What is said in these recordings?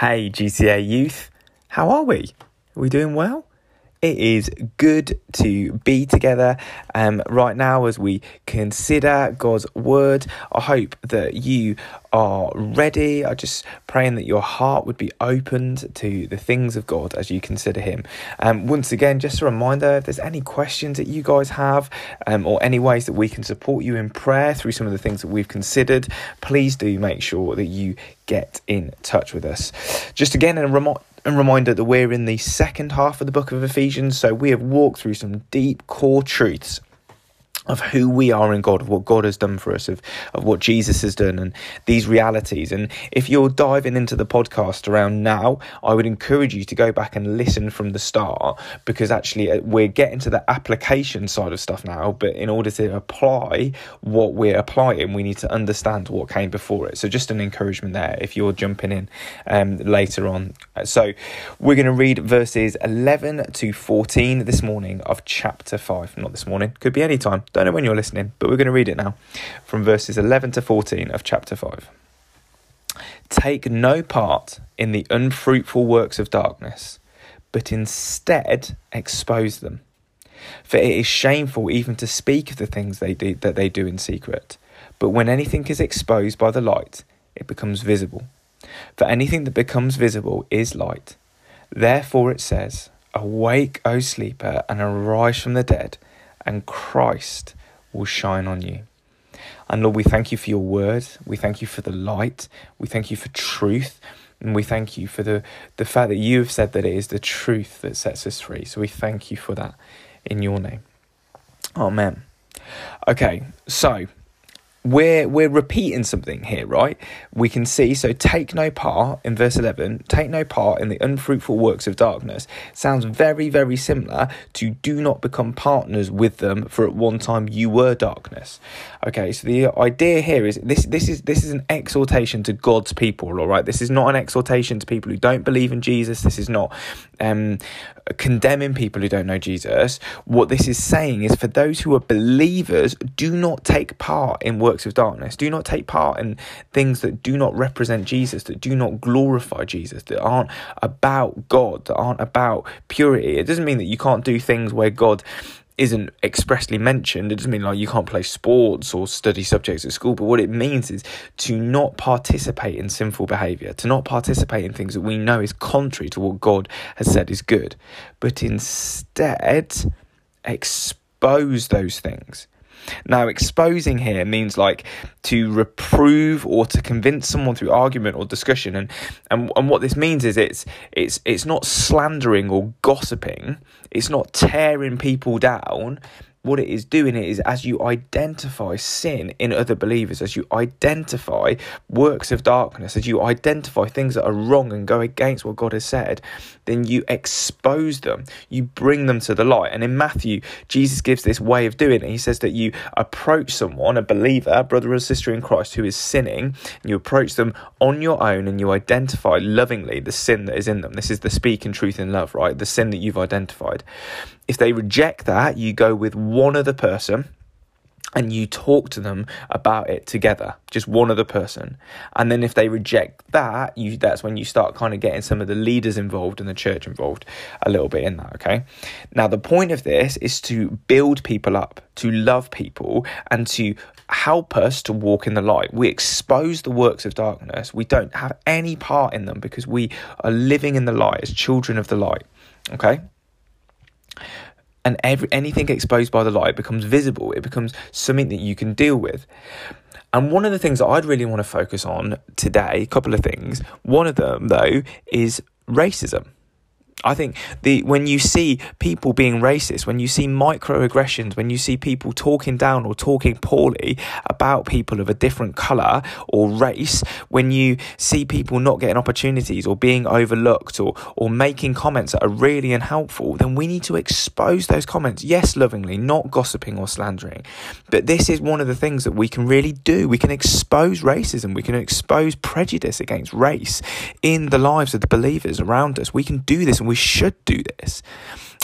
Hey, GCA youth, how are we? Are we doing well? It is good to be together um, right now as we consider God's word. I hope that you are ready. I just praying that your heart would be opened to the things of God as you consider Him. Um, once again, just a reminder: if there's any questions that you guys have, um, or any ways that we can support you in prayer through some of the things that we've considered, please do make sure that you get in touch with us. Just again, a reminder and reminder that we're in the second half of the book of Ephesians, so we have walked through some deep core truths of who we are in God, of what God has done for us, of, of what Jesus has done, and these realities. And if you're diving into the podcast around now, I would encourage you to go back and listen from the start because actually uh, we're getting to the application side of stuff now. But in order to apply what we're applying, we need to understand what came before it. So just an encouragement there if you're jumping in um, later on. So we're going to read verses 11 to 14 this morning of chapter 5. Not this morning, could be any time don't know when you're listening, but we're going to read it now from verses 11 to 14 of chapter 5. Take no part in the unfruitful works of darkness, but instead expose them. For it is shameful even to speak of the things they do, that they do in secret. But when anything is exposed by the light, it becomes visible. For anything that becomes visible is light. Therefore it says, Awake, O sleeper, and arise from the dead and Christ will shine on you. And Lord, we thank you for your word. We thank you for the light. We thank you for truth. And we thank you for the, the fact that you have said that it is the truth that sets us free. So we thank you for that in your name. Amen. Okay, so we're we're repeating something here, right? We can see so take no part in verse 11, take no part in the unfruitful works of darkness. Sounds very very similar to do not become partners with them for at one time you were darkness. Okay, so the idea here is this this is this is an exhortation to God's people, all right? This is not an exhortation to people who don't believe in Jesus. This is not um, condemning people who don't know Jesus. What this is saying is for those who are believers, do not take part in works of darkness. Do not take part in things that do not represent Jesus, that do not glorify Jesus, that aren't about God, that aren't about purity. It doesn't mean that you can't do things where God isn't expressly mentioned. It doesn't mean like you can't play sports or study subjects at school, but what it means is to not participate in sinful behavior, to not participate in things that we know is contrary to what God has said is good, but instead expose those things. Now, exposing here means like to reprove or to convince someone through argument or discussion, and and and what this means is it's it's it's not slandering or gossiping, it's not tearing people down, what it is doing is as you identify sin in other believers, as you identify works of darkness, as you identify things that are wrong and go against what God has said, then you expose them, you bring them to the light. And in Matthew, Jesus gives this way of doing it. He says that you approach someone, a believer, brother or sister in Christ, who is sinning, and you approach them on your own and you identify lovingly the sin that is in them. This is the speaking truth in love, right? The sin that you've identified. If they reject that, you go with one other person and you talk to them about it together just one other person. And then if they reject that you that's when you start kind of getting some of the leaders involved and the church involved a little bit in that okay? Now the point of this is to build people up to love people and to help us to walk in the light. We expose the works of darkness. We don't have any part in them because we are living in the light as children of the light okay and every, anything exposed by the light becomes visible. It becomes something that you can deal with. And one of the things that I'd really want to focus on today, a couple of things. One of them, though, is racism. I think the when you see people being racist, when you see microaggressions, when you see people talking down or talking poorly about people of a different color or race, when you see people not getting opportunities or being overlooked or or making comments that are really unhelpful, then we need to expose those comments. Yes, lovingly, not gossiping or slandering. But this is one of the things that we can really do. We can expose racism, we can expose prejudice against race in the lives of the believers around us. We can do this we should do this.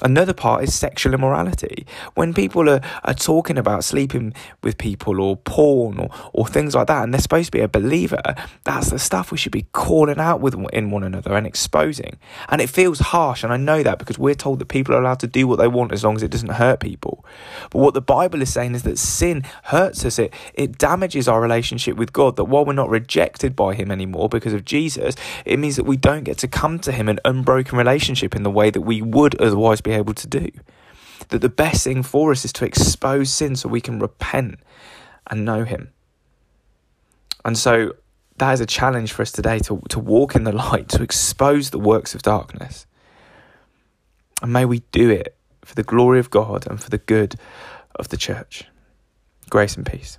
Another part is sexual immorality. When people are, are talking about sleeping with people or porn or, or things like that, and they're supposed to be a believer, that's the stuff we should be calling out with in one another and exposing. And it feels harsh, and I know that because we're told that people are allowed to do what they want as long as it doesn't hurt people. But what the Bible is saying is that sin hurts us, it, it damages our relationship with God, that while we're not rejected by Him anymore because of Jesus, it means that we don't get to come to Him in unbroken relationship in the way that we would otherwise be able to do. That the best thing for us is to expose sin so we can repent and know Him. And so that is a challenge for us today to, to walk in the light, to expose the works of darkness. And may we do it for the glory of God and for the good of the church. Grace and peace.